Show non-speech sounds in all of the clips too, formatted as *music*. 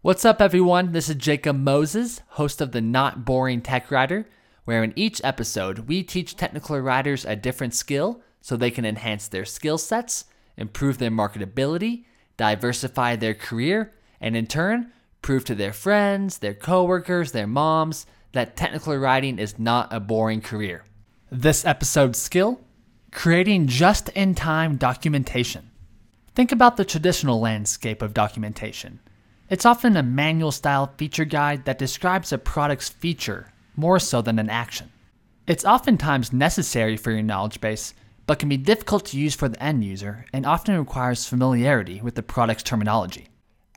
What's up, everyone? This is Jacob Moses, host of the Not Boring Tech Writer, where in each episode we teach technical writers a different skill so they can enhance their skill sets, improve their marketability, diversify their career, and in turn, prove to their friends, their coworkers, their moms that technical writing is not a boring career. This episode's skill creating just in time documentation. Think about the traditional landscape of documentation. It's often a manual style feature guide that describes a product's feature more so than an action. It's oftentimes necessary for your knowledge base, but can be difficult to use for the end user and often requires familiarity with the product's terminology.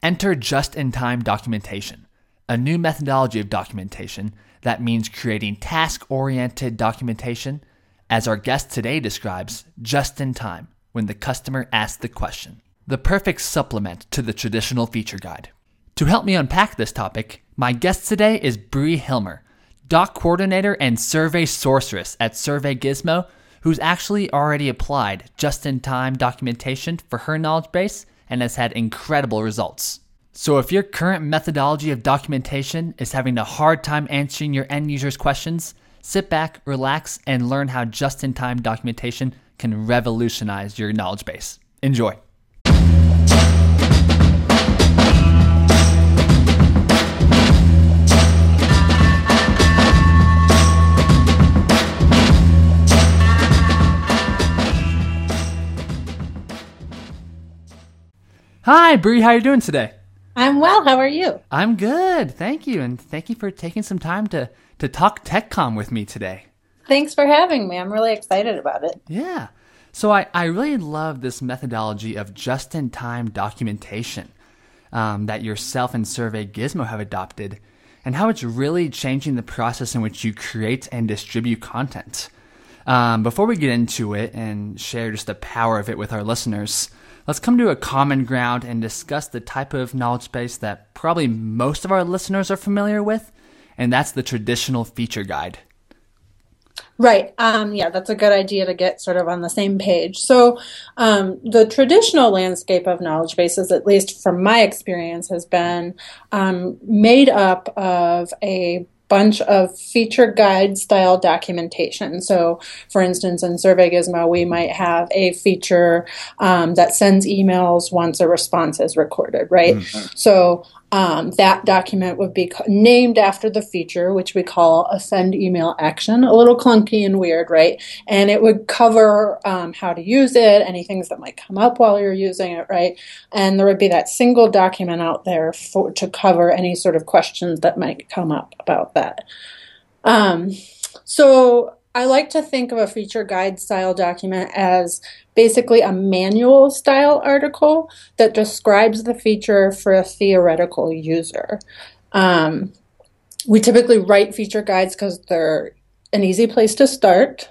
Enter just in time documentation, a new methodology of documentation that means creating task oriented documentation, as our guest today describes, just in time when the customer asks the question. The perfect supplement to the traditional feature guide. To help me unpack this topic, my guest today is Bree Hilmer, doc coordinator and survey sorceress at Survey Gizmo, who's actually already applied just in time documentation for her knowledge base and has had incredible results. So, if your current methodology of documentation is having a hard time answering your end users' questions, sit back, relax, and learn how just in time documentation can revolutionize your knowledge base. Enjoy. Hi, Bree. How are you doing today? I'm well. How are you? I'm good. Thank you, and thank you for taking some time to to talk TechCom with me today. Thanks for having me. I'm really excited about it. Yeah. So I, I really love this methodology of just-in-time documentation um, that yourself and Survey Gizmo have adopted, and how it's really changing the process in which you create and distribute content. Um, before we get into it and share just the power of it with our listeners, let's come to a common ground and discuss the type of knowledge base that probably most of our listeners are familiar with, and that's the traditional feature guide. Right. Um, yeah, that's a good idea to get sort of on the same page. So, um, the traditional landscape of knowledge bases, at least from my experience, has been um, made up of a bunch of feature guide style documentation. So, for instance, in Survey Gizmo, we might have a feature um, that sends emails once a response is recorded, right? Mm-hmm. So, um, that document would be named after the feature, which we call a send email action. A little clunky and weird, right? And it would cover um, how to use it, any things that might come up while you're using it, right? And there would be that single document out there for to cover any sort of questions that might come up about that. Um, so I like to think of a feature guide style document as basically a manual style article that describes the feature for a theoretical user. Um, we typically write feature guides because they're an easy place to start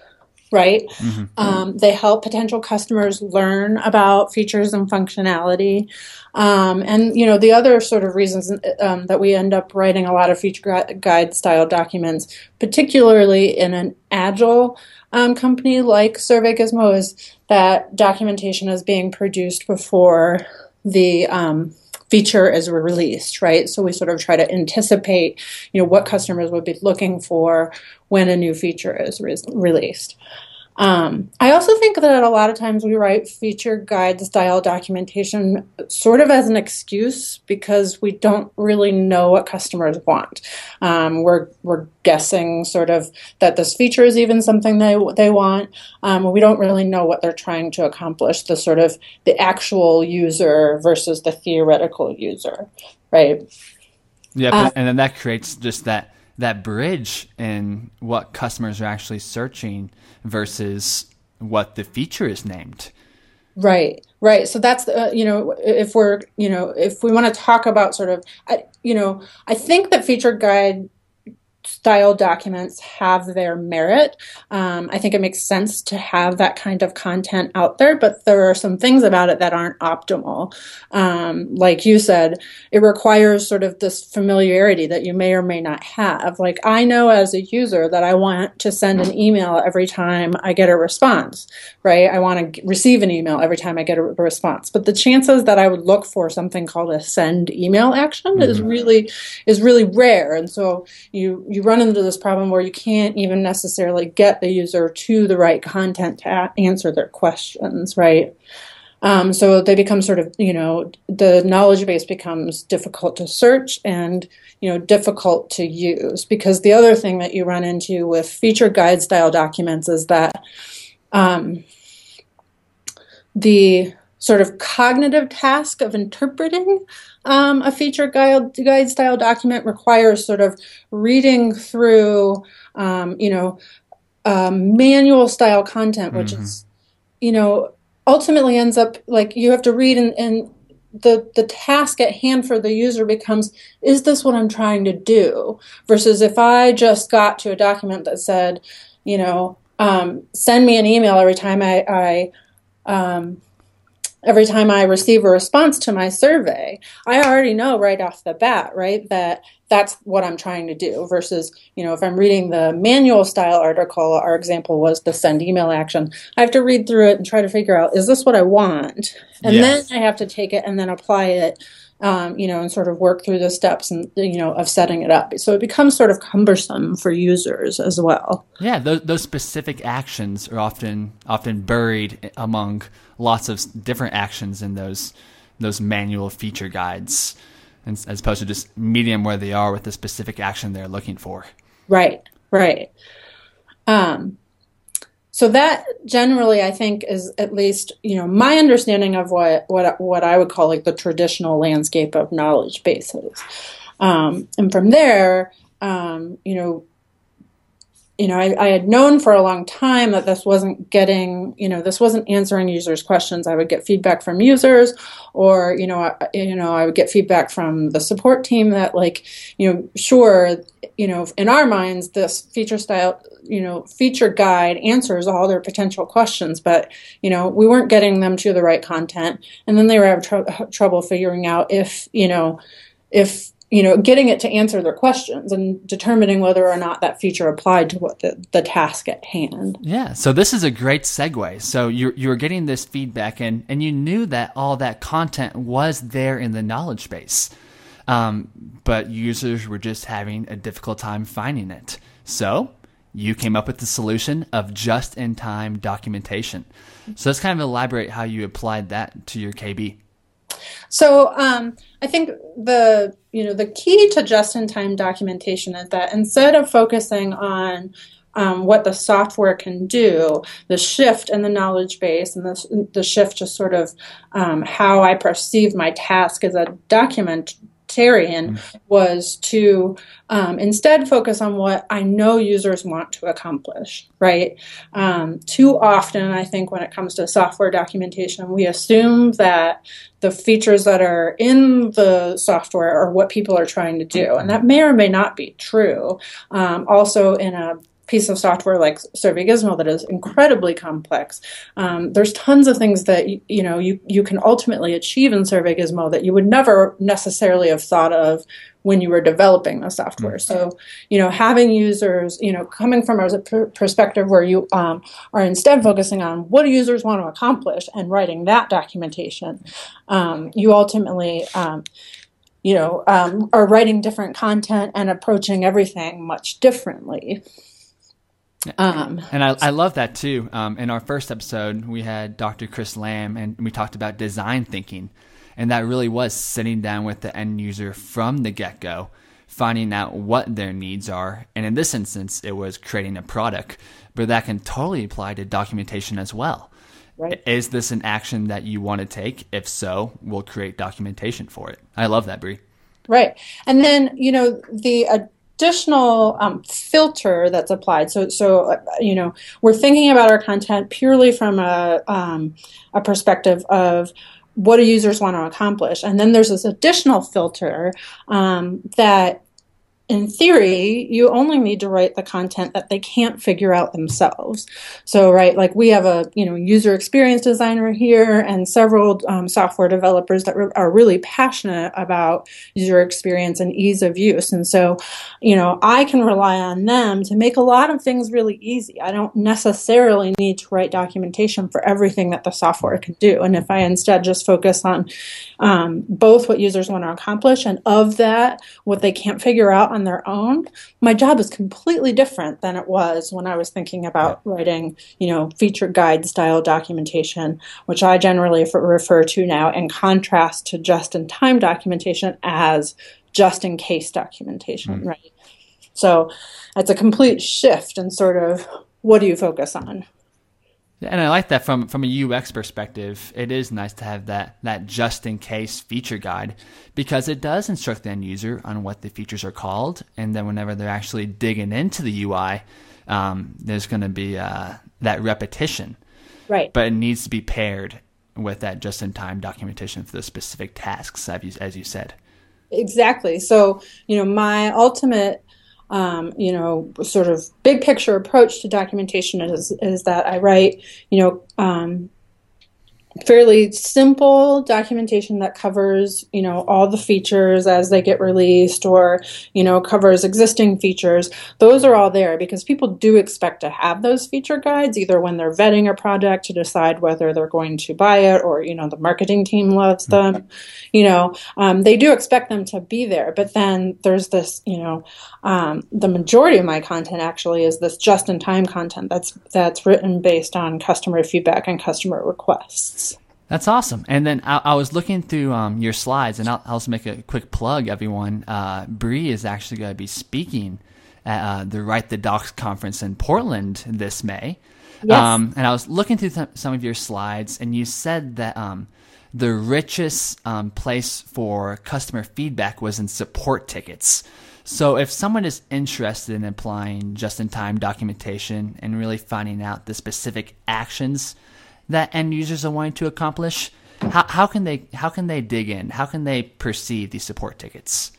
right? Mm-hmm. Um, they help potential customers learn about features and functionality. Um, and, you know, the other sort of reasons um, that we end up writing a lot of feature guide style documents, particularly in an agile um, company like Survey Gizmo, is that documentation is being produced before the feature is released, right? So we sort of try to anticipate, you know, what customers would be looking for when a new feature is re- released. Um, I also think that a lot of times we write feature guide style documentation sort of as an excuse because we don't really know what customers want. Um, we're we're guessing sort of that this feature is even something they they want. Um, we don't really know what they're trying to accomplish. The sort of the actual user versus the theoretical user, right? Yeah, uh, and then that creates just that that bridge in what customers are actually searching versus what the feature is named. Right, right. So that's uh, you know if we're you know if we want to talk about sort of you know I think that feature guide style documents have their merit. Um, I think it makes sense to have that kind of content out there, but there are some things about it that aren't optimal. Um, like you said, it requires sort of this familiarity that you may or may not have. Like I know as a user that I want to send an email every time I get a response, right? I want to receive an email every time I get a response, but the chances that I would look for something called a send email action mm-hmm. is really is really rare, and so you you run into this problem where you can't even necessarily get the user to the right content to answer their questions, right? Um, so they become sort of, you know, the knowledge base becomes difficult to search and, you know, difficult to use. Because the other thing that you run into with feature guide style documents is that um, the sort of cognitive task of interpreting um, a feature guide, guide style document requires sort of reading through, um, you know, um, manual style content, which mm-hmm. is, you know, ultimately ends up like you have to read and, and the the task at hand for the user becomes is this what i'm trying to do versus if i just got to a document that said you know um, send me an email every time i, I um, every time I receive a response to my survey, I already know right off the bat, right, that that's what I'm trying to do versus, you know, if I'm reading the manual style article, our example was the send email action. I have to read through it and try to figure out, is this what I want? And yes. then I have to take it and then apply it um, you know, and sort of work through the steps and you know of setting it up. So it becomes sort of cumbersome for users as well. Yeah, those, those specific actions are often often buried among lots of different actions in those those manual feature guides, as opposed to just meeting them where they are with the specific action they're looking for. Right, right. Um, so that generally i think is at least you know my understanding of what what what i would call like the traditional landscape of knowledge bases. Um, and from there um, you know you know, I, I, had known for a long time that this wasn't getting, you know, this wasn't answering users' questions. I would get feedback from users, or you know, I, you know, I would get feedback from the support team that, like, you know, sure, you know, in our minds, this feature style, you know, feature guide answers all their potential questions, but you know, we weren't getting them to the right content, and then they were having tr- trouble figuring out if, you know, if you know, getting it to answer their questions and determining whether or not that feature applied to what the, the task at hand. Yeah. So this is a great segue. So you're, you're getting this feedback and, and you knew that all that content was there in the knowledge base. Um, but users were just having a difficult time finding it. So you came up with the solution of just in time documentation. So let's kind of elaborate how you applied that to your KB. So um, I think the you know the key to just-in-time documentation is that instead of focusing on um, what the software can do, the shift in the knowledge base, and the, the shift to sort of um, how I perceive my task as a document Tarian was to um, instead focus on what I know users want to accomplish, right? Um, too often, I think when it comes to software documentation, we assume that the features that are in the software are what people are trying to do, and that may or may not be true. Um, also, in a piece of software like Survey Gizmo that is incredibly complex. Um, there's tons of things that you, you know you you can ultimately achieve in Survey Gizmo that you would never necessarily have thought of when you were developing the software. Mm-hmm. So, you know, having users, you know, coming from a perspective where you um, are instead focusing on what do users want to accomplish and writing that documentation, um, you ultimately, um, you know, um, are writing different content and approaching everything much differently. Um, and I, I love that too. Um, in our first episode, we had Dr. Chris Lamb and we talked about design thinking. And that really was sitting down with the end user from the get go, finding out what their needs are. And in this instance, it was creating a product, but that can totally apply to documentation as well. Right. Is this an action that you want to take? If so, we'll create documentation for it. I love that, Brie. Right. And then, you know, the uh, additional um, filter that's applied. So, so uh, you know, we're thinking about our content purely from a um, a perspective of what do users want to accomplish, and then there's this additional filter um, that in theory, you only need to write the content that they can't figure out themselves. So, right, like we have a you know user experience designer here and several um, software developers that re- are really passionate about user experience and ease of use. And so, you know, I can rely on them to make a lot of things really easy. I don't necessarily need to write documentation for everything that the software can do. And if I instead just focus on um, both what users want to accomplish and of that, what they can't figure out on their own, my job is completely different than it was when I was thinking about writing, you know, feature guide style documentation, which I generally refer to now in contrast to just in time documentation as just in case documentation, mm. right? So it's a complete shift in sort of what do you focus on? And I like that from from a UX perspective. It is nice to have that that just in case feature guide because it does instruct the end user on what the features are called, and then whenever they're actually digging into the UI, um, there's going to be uh, that repetition. Right. But it needs to be paired with that just in time documentation for the specific tasks, as you, as you said. Exactly. So you know, my ultimate um, you know, sort of big picture approach to documentation is is that I write, you know, um, fairly simple documentation that covers you know all the features as they get released or you know covers existing features. Those are all there because people do expect to have those feature guides either when they're vetting a project to decide whether they're going to buy it or you know the marketing team loves them mm-hmm. you know. Um, they do expect them to be there but then there's this you know um, the majority of my content actually is this just in time content that's that's written based on customer feedback and customer requests that's awesome. And then I, I was looking through um, your slides, and I'll, I'll, just make a quick plug, everyone. Uh, Bree is actually going to be speaking at uh, the Write the Docs conference in Portland this May. Yes. Um, and I was looking through th- some of your slides, and you said that um, the richest um, place for customer feedback was in support tickets. So, if someone is interested in applying just in time documentation and really finding out the specific actions that end users are wanting to accomplish, how, how can they how can they dig in? How can they perceive these support tickets?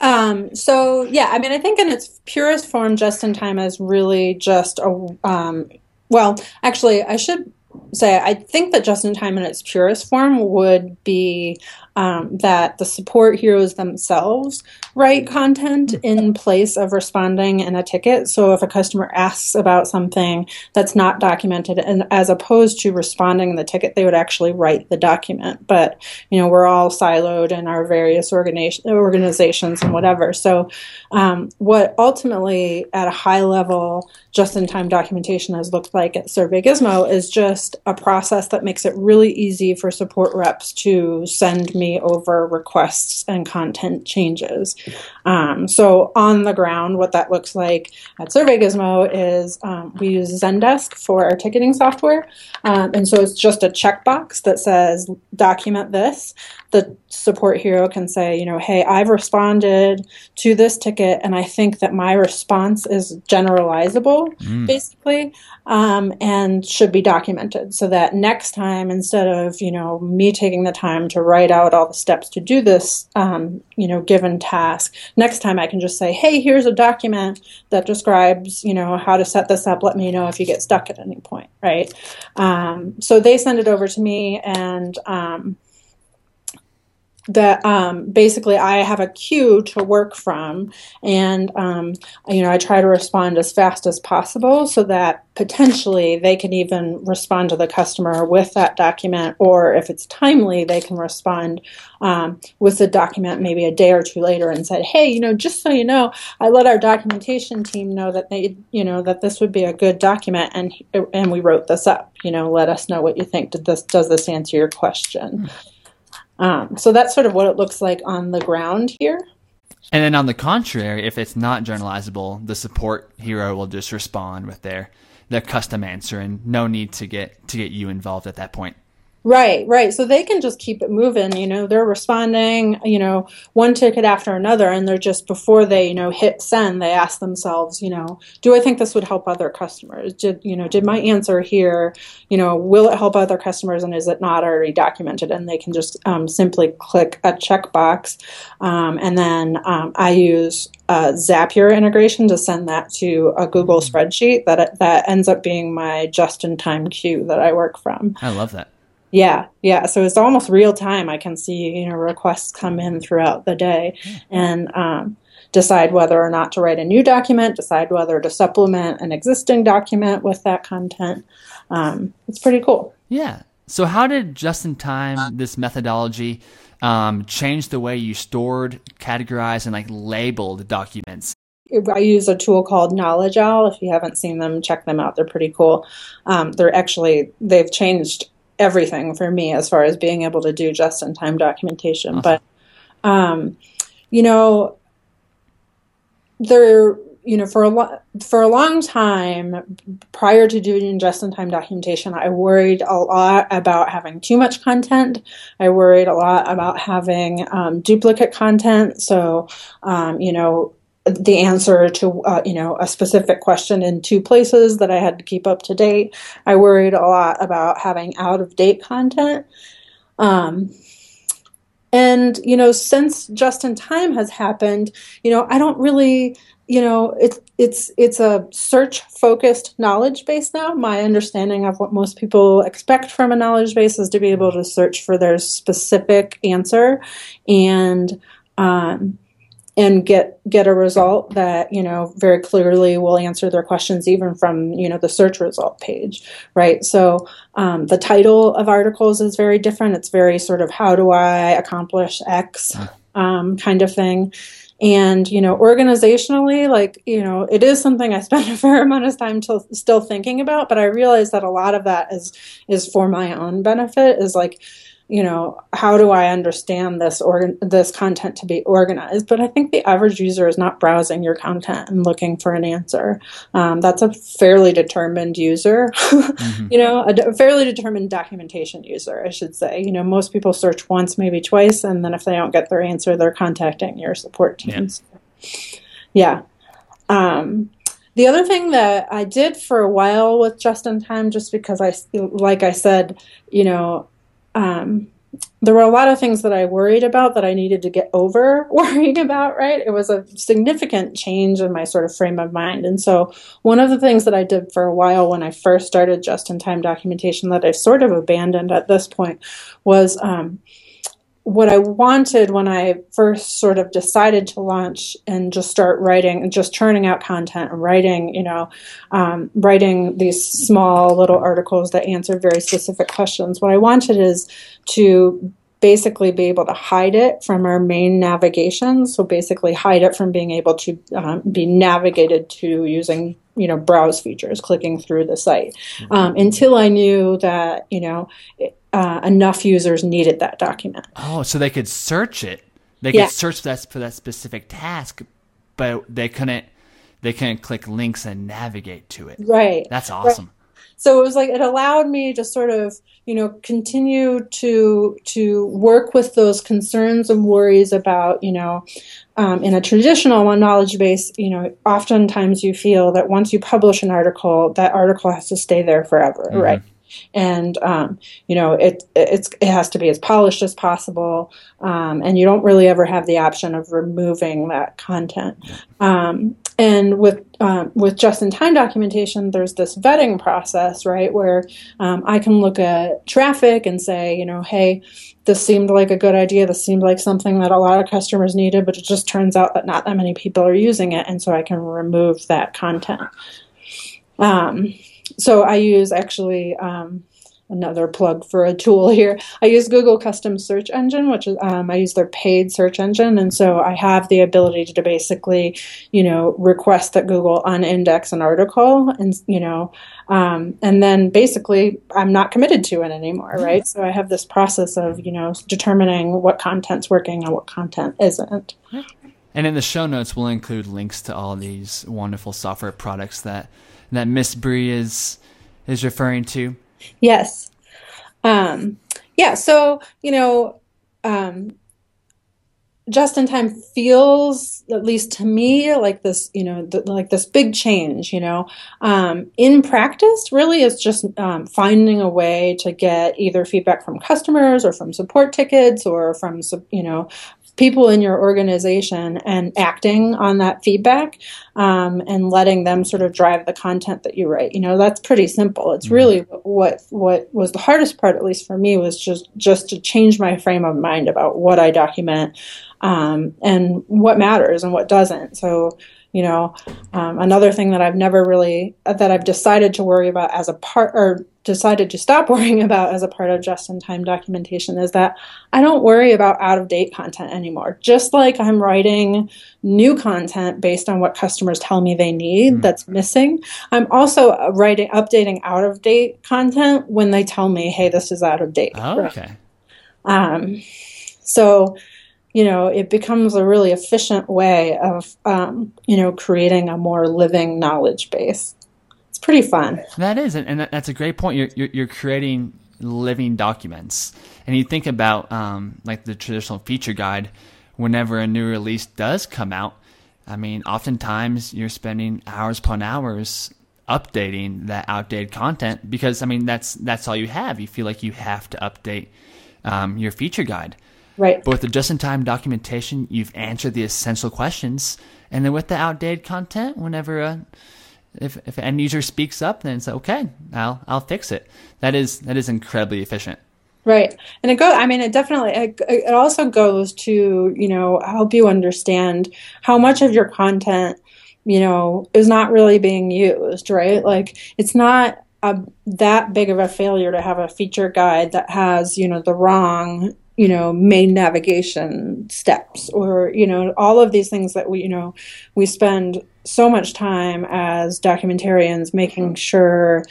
Um, so yeah, I mean, I think in its purest form, just in time is really just a um, well. Actually, I should say I think that just in time in its purest form would be um, that the support heroes themselves write content in place of responding in a ticket. So if a customer asks about something that's not documented, and as opposed to responding in the ticket, they would actually write the document. But you know, we're all siloed in our various organization, organizations and whatever. So um, what ultimately, at a high level, just-in-time documentation has looked like at Survey Gizmo is just a process that makes it really easy for support reps to send me over requests and content changes. Um, so on the ground, what that looks like at Survey Gizmo is um, we use Zendesk for our ticketing software. Um, and so it's just a checkbox that says document this. The support hero can say, you know, hey, I've responded to this ticket and I think that my response is generalizable, mm. basically, um, and should be documented so that next time, instead of, you know, me taking the time to write out all the steps to do this, um, you know, given task, next time I can just say, hey, here's a document that describes, you know, how to set this up. Let me know if you get stuck at any point, right? Um, so they send it over to me and, um, that um, basically I have a queue to work from, and um, you know I try to respond as fast as possible so that potentially they can even respond to the customer with that document, or if it's timely, they can respond um, with the document maybe a day or two later and said, "Hey, you know, just so you know, I let our documentation team know that they, you know, that this would be a good document, and and we wrote this up. You know, let us know what you think. Did this does this answer your question?" Mm-hmm. Um, so that's sort of what it looks like on the ground here. And then on the contrary, if it's not generalizable, the support hero will just respond with their their custom answer, and no need to get to get you involved at that point. Right, right. So they can just keep it moving. You know, they're responding, you know, one ticket after another, and they're just before they, you know, hit send, they ask themselves, you know, do I think this would help other customers? Did, you know, did my answer here, you know, will it help other customers and is it not already documented? And they can just um, simply click a checkbox. Um, and then um, I use a Zapier integration to send that to a Google Mm-hmm. spreadsheet that, that ends up being my just in time queue that I work from. I love that. Yeah, yeah. So it's almost real time. I can see you know requests come in throughout the day, and um, decide whether or not to write a new document. Decide whether to supplement an existing document with that content. Um, it's pretty cool. Yeah. So how did just in time this methodology um, change the way you stored, categorized, and like labeled documents? I use a tool called Knowledge Owl. If you haven't seen them, check them out. They're pretty cool. Um, they're actually they've changed everything for me as far as being able to do just in time documentation. Awesome. But um, you know, there you know for a lo- for a long time prior to doing just in time documentation i worried a lot about having too much content i worried a lot about having um, duplicate content so um, you know the answer to uh, you know a specific question in two places that i had to keep up to date. I worried a lot about having out of date content. Um, and you know since just in time has happened you know i don't really you know it's it's it's a search focused knowledge base now. My understanding of what most people expect from a knowledge base is to be able to search for their specific answer. And um, and get get a result that you know very clearly will answer their questions even from you know the search result page right? So um, the title of articles is very different. It's very sort of how do i accomplish x um, kind of thing. And you know organizationally like you know it is something i spend *laughs* a fair amount of time till, still thinking about but i realize that a lot of that is is for my own benefit is like you know how do i understand this or this content to be organized? But i think the average user is not browsing your content and looking for an answer. Um, that's a fairly determined user *laughs* Mm-hmm. you know a, d- fairly determined documentation user i should say. You know most people search once maybe twice and then if they don't get their answer they're contacting your support teams. Yeah, um, the other thing that I did for a while with Just in Time, just because I, like I said, you know, um, there were a lot of things that I worried about that I needed to get over *laughs* worrying about, right? It was a significant change in my sort of frame of mind. And so, one of the things that I did for a while when I first started just in time documentation that I've sort of abandoned at this point was um, what I wanted when I first sort of decided to launch and just start writing and just churning out content and writing, you know, um, writing these small little articles that answer very specific questions. What I wanted is to basically be able to hide it from our main navigation. So basically hide it from being able to um, be navigated to using you know browse features, clicking through the site um, until I knew that you know. Uh, enough users needed that document. Oh, so they could search it. They Yeah. could search that for that specific task, but they couldn't. They couldn't click links and navigate to it. Right. That's awesome. so it was like it allowed me to sort of you know continue to to work with those concerns and worries about you know um, in a traditional knowledge base you know oftentimes you feel that once you publish an article that article has to stay there forever right and um, you know it it's it has to be as polished as possible um, and you don't really ever have the option of removing that content. Um, and with um, with just in time documentation there's this vetting process right where um, i can look at traffic and say you know hey this seemed like a good idea this seemed like something that a lot of customers needed but it just turns out that not that many people are using it and so i can remove that content. Um, so I use actually um, another plug for a tool here. I use Google Custom Search Engine, which is um, I use their paid search engine, and so I have the ability to basically, you know, request that Google unindex an article, and you know, um, and then basically I'm not committed to it anymore, right? So I have this process of you know determining what content's working and what content isn't. And in the show notes, we'll include links to all these wonderful software products that that Miss Bree is is referring to. Yes. Um, Yeah. So, you know, um, just in time feels at least to me like this you know th- like this big change you know um, in practice really it's just um, finding a way to get either feedback from customers or from support tickets or from you know people in your organization and acting on that feedback um, and letting them sort of drive the content that you write. You know, that's pretty simple. It's mm-hmm. really what what was the hardest part, at least for me, was just just to change my frame of mind about what I document um, and what matters and what doesn't. So you know um, another thing that i've never really that i've decided to worry about as a part or decided to stop *laughs* worrying about as a part of just in time documentation is that i don't worry about out of date content anymore. Just like i'm writing new content based on what customers tell me they need mm. that's missing i'm also writing updating out of date content when they tell me hey this is out of date oh, okay. Um, so you know, it becomes a really efficient way of, um, you know, creating a more living knowledge base. It's pretty fun. That is, and that's a great point. You're, you're, you're creating living documents, and you think about um, like the traditional feature guide. Whenever a new release does come out, I mean, oftentimes you're spending hours upon hours updating that outdated content because I mean that's that's all you have. You feel like you have to update um, your feature guide. Right. But with the just-in-time documentation, you've answered the essential questions, and then with the outdated content, whenever a if if an end user speaks up, then it's okay. I'll I'll fix it. That is that is incredibly efficient. Right, and it go. I mean, it definitely. It, it also goes to you know help you understand how much of your content you know is not really being used. Right, like it's not a, that big of a failure to have a feature guide that has you know the wrong you know main navigation steps or you know all of these things that we you know we spend so much time as documentarians making sure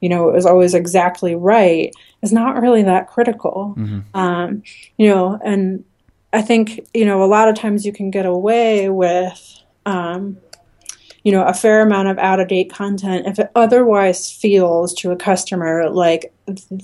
you know it was always exactly right is not really that critical mm-hmm. um, you know and i think you know a lot of times you can get away with um, you know a fair amount of out of date content if it otherwise feels to a customer like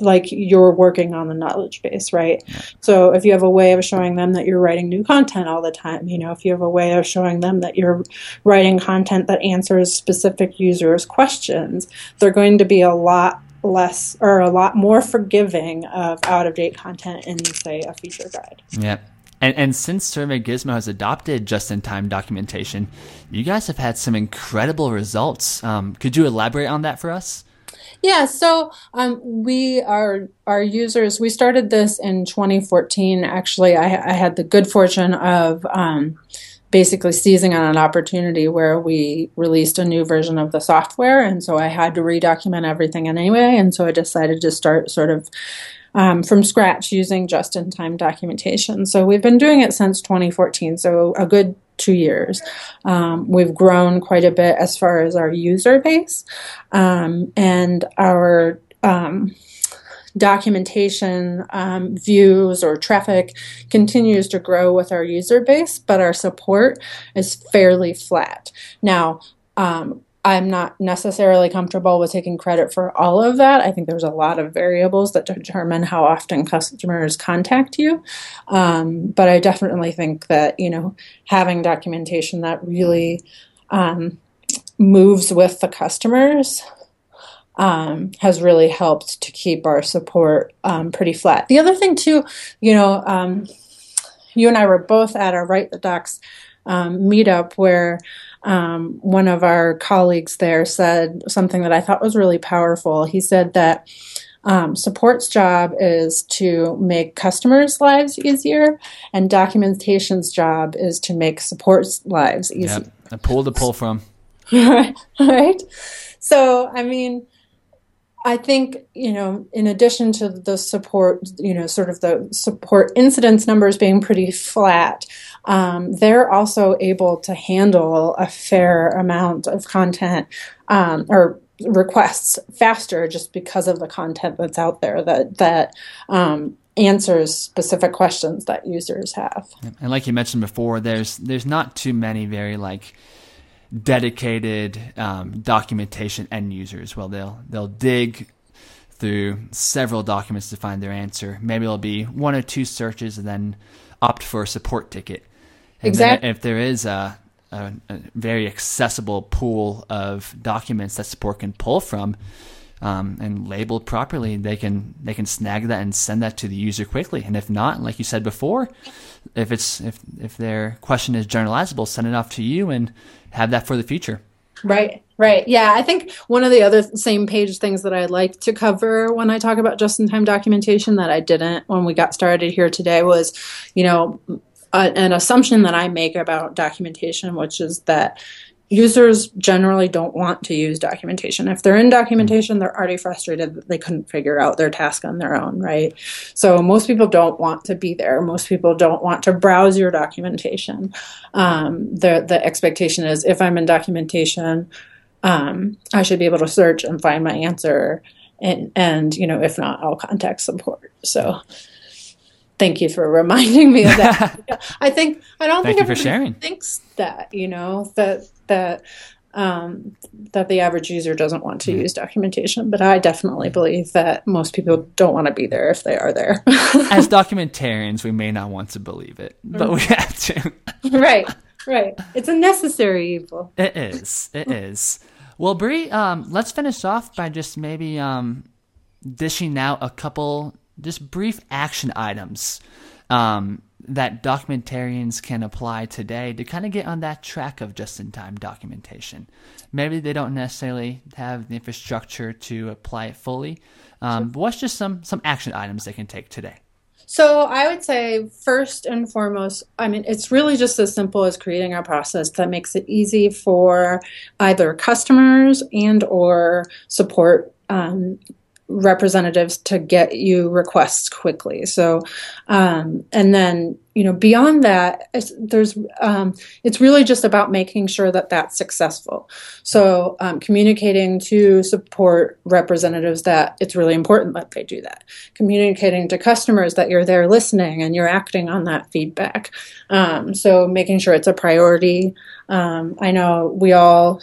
like you're working on the knowledge base right? So if you have a way of showing them that you're writing new content all the time you know if you have a way of showing them that you're writing content that answers specific users questions they're going to be a lot less or a lot more forgiving of out of date content in say a feature guide. Yeah and, and since Survey Gizmo has adopted just in time documentation, you guys have had some incredible results. Um, could you elaborate on that for us? Yeah, so um, we are our users. We started this in 2014. Actually, I, I had the good fortune of um, basically seizing on an opportunity where we released a new version of the software, and so I had to redocument everything anyway. And so I decided to start sort of um, from scratch using just in time documentation. So we've been doing it since 2014, so a good two years. Um, we've grown quite a bit as far as our user base um, and our um, documentation um, views or traffic continues to grow with our user base, but our support is fairly flat. Now, um, I'm not necessarily comfortable with taking credit for all of that. I think there's a lot of variables that determine how often customers contact you. Um, but I definitely think that, you know, having documentation that really um, moves with the customers um, has really helped to keep our support um, pretty flat. The other thing, too, you know, um, you and I were both at our Write the Docs um, meetup where um, one of our colleagues there said something that I thought was really powerful. He said that um, support's job is to make customers' lives easier, and documentation's job is to make support's lives easier. Yep. A pull to pull from. right. *laughs* Right. So, I mean, I think, you know, in addition to the support, you know, sort of the support incidence numbers being pretty flat, um, they're also able to handle a fair amount of content um, or requests faster just because of the content that's out there that, that, um, answers specific questions that users have. And like you mentioned before, there's there's not too many very like dedicated um, documentation end users. Well, they'll they'll dig through several documents to find their answer. Maybe it'll be one or two searches and then opt for a support ticket. And Exact- If there is a, a, a very accessible pool of documents that support can pull from, um, and labeled properly, they can they can snag that and send that to the user quickly. And if not, like you said before, if it's if if their question is generalizable, send it off to you and have that for the future. Right, right. Yeah, I think one of the other same page things that I like to cover when I talk about just in time documentation that I didn't when we got started here today was, you know, an assumption that I make about documentation, which is that users generally don't want to use documentation. If they're in documentation, they're already frustrated that they couldn't figure out their task on their own, right? So most people don't want to be there. Most people don't want to browse your documentation. Um, the the expectation is if I'm in documentation, um, I should be able to search and find my answer, and and you know if not, I'll contact support. So. Thank you for *laughs* reminding me of that. *laughs* I think I don't Thank think everybody sharing. thinks that you know that that um, that the average user doesn't want to use documentation, but I definitely believe that most people don't want to be there if they are there. *laughs* As documentarians, we may not want to believe it, but we have to. right, right. It's a necessary evil. It is. It is. Well, Bree, um, let's finish off by just maybe um, dishing out a couple just brief action items um, that documentarians can apply today to kind of get on that track of just-in-time documentation. Maybe they don't necessarily have the infrastructure to apply it fully, um, but what's just some some action items they can take today? So I would say first and foremost, I mean, it's really just as simple as creating a process that makes it easy for either customers and or support um, representatives to get you requests quickly. So, um, and then you know beyond that, it's, there's um, it's really just about making sure that that's successful. So, um, communicating to support representatives that it's really important that they do that. Communicating to customers that you're there listening and you're acting on that feedback. Um, so, making sure it's a priority. Um, I know we all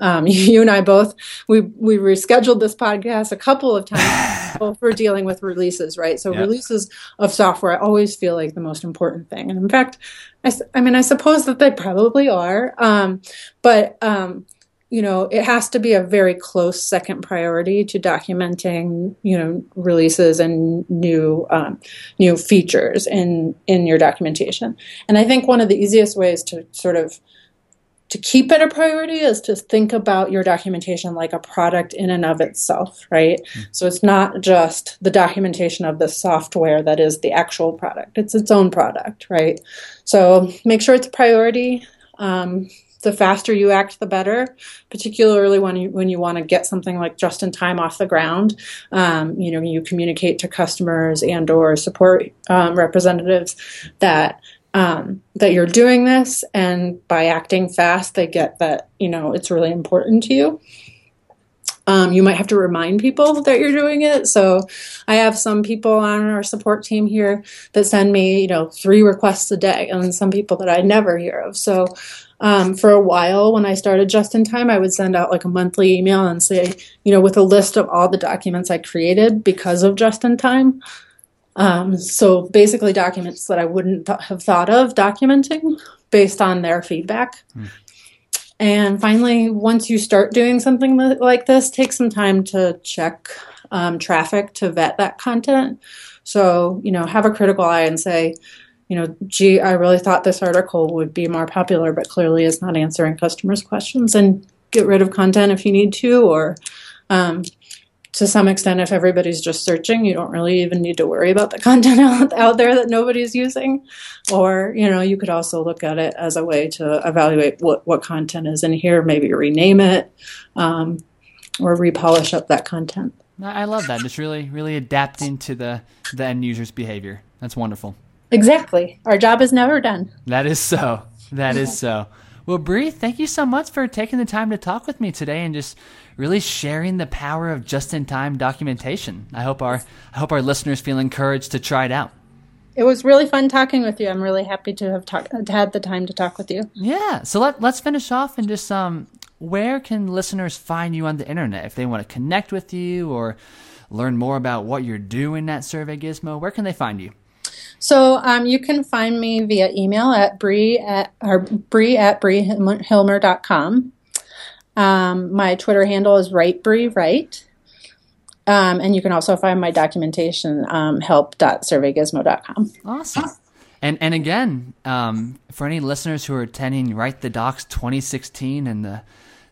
um, *laughs* you and I both we we rescheduled this podcast a couple of times *laughs* for dealing with releases, right? So Yeah. releases of software I always feel like the most important thing, and in fact, I mean I suppose that they probably are, um, but um, you know it has to be a very close second priority to documenting you know releases and new um, new features in in your documentation. And I think one of the easiest ways to sort of to keep it a priority is to think about your documentation like a product in and of itself, right? So it's not just the documentation of the software that is the actual product, it's its own product, right? So make sure it's a priority. Um, the faster you act, the better. Particularly when you when you want to get something like just in time off the ground, um, you know, you communicate to customers and or support um, representatives that um, that you're doing this, and by acting fast, they get that you know it's really important to you. Um, you might have to remind people that you're doing it. So I have some people on our support team here that send me, you know, three requests a day, and some people that I never hear of. So um, for a while, when I started just in time, I would send out like a monthly email and say, you know, with a list of all the documents I created because of just in time. Um, so basically, documents that I wouldn't th- have thought of documenting based on their feedback. And finally, once you start doing something li- like this, take some time to check um, traffic to vet that content. So, you know, have a critical eye and say, you know, gee, I really thought this article would be more popular, but clearly is not answering customers' questions, and get rid of content if you need to, or um, to some extent, if everybody's just searching, you don't really even need to worry about the content *laughs* out, out there that nobody's using. Or, you know, you could also look at it as a way to evaluate what, what content is in here, maybe rename it um, or repolish up that content. I love that. Just really, really adapting to the the end user's behavior. That's wonderful. Exactly. Our job is never done. That is so. That is so. Well, Bree, thank you so much for taking the time to talk with me today and just really sharing the power of just-in-time documentation. I hope our I hope our listeners feel encouraged to try it out. It was really fun talking with you. I'm really happy to have talk- had the time to talk with you. Yeah. So let let's finish off and just um where can listeners find you on the internet if they want to connect with you or learn more about what you're doing at Survey Gizmo, where can they find you? So um, you can find me via email at brie at or brie at briehilmer.com. Um, my Twitter handle is right brie right. Um, and you can also find my documentation um, help.surveygizmo.com. Awesome. And and again, um, for any listeners who are attending Write the Docs 2016 in the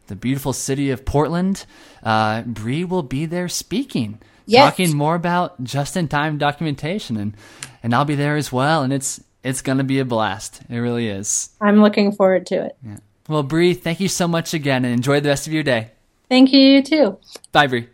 the beautiful city of Portland, uh, Brie will be there speaking, Yes. talking more about just-in-time documentation, and and I'll be there as well. And it's it's gonna be a blast. It really is. I'm looking forward to it. Well, Brie, thank you so much again, and enjoy the rest of your day. Thank you, you too. Bye, Brie.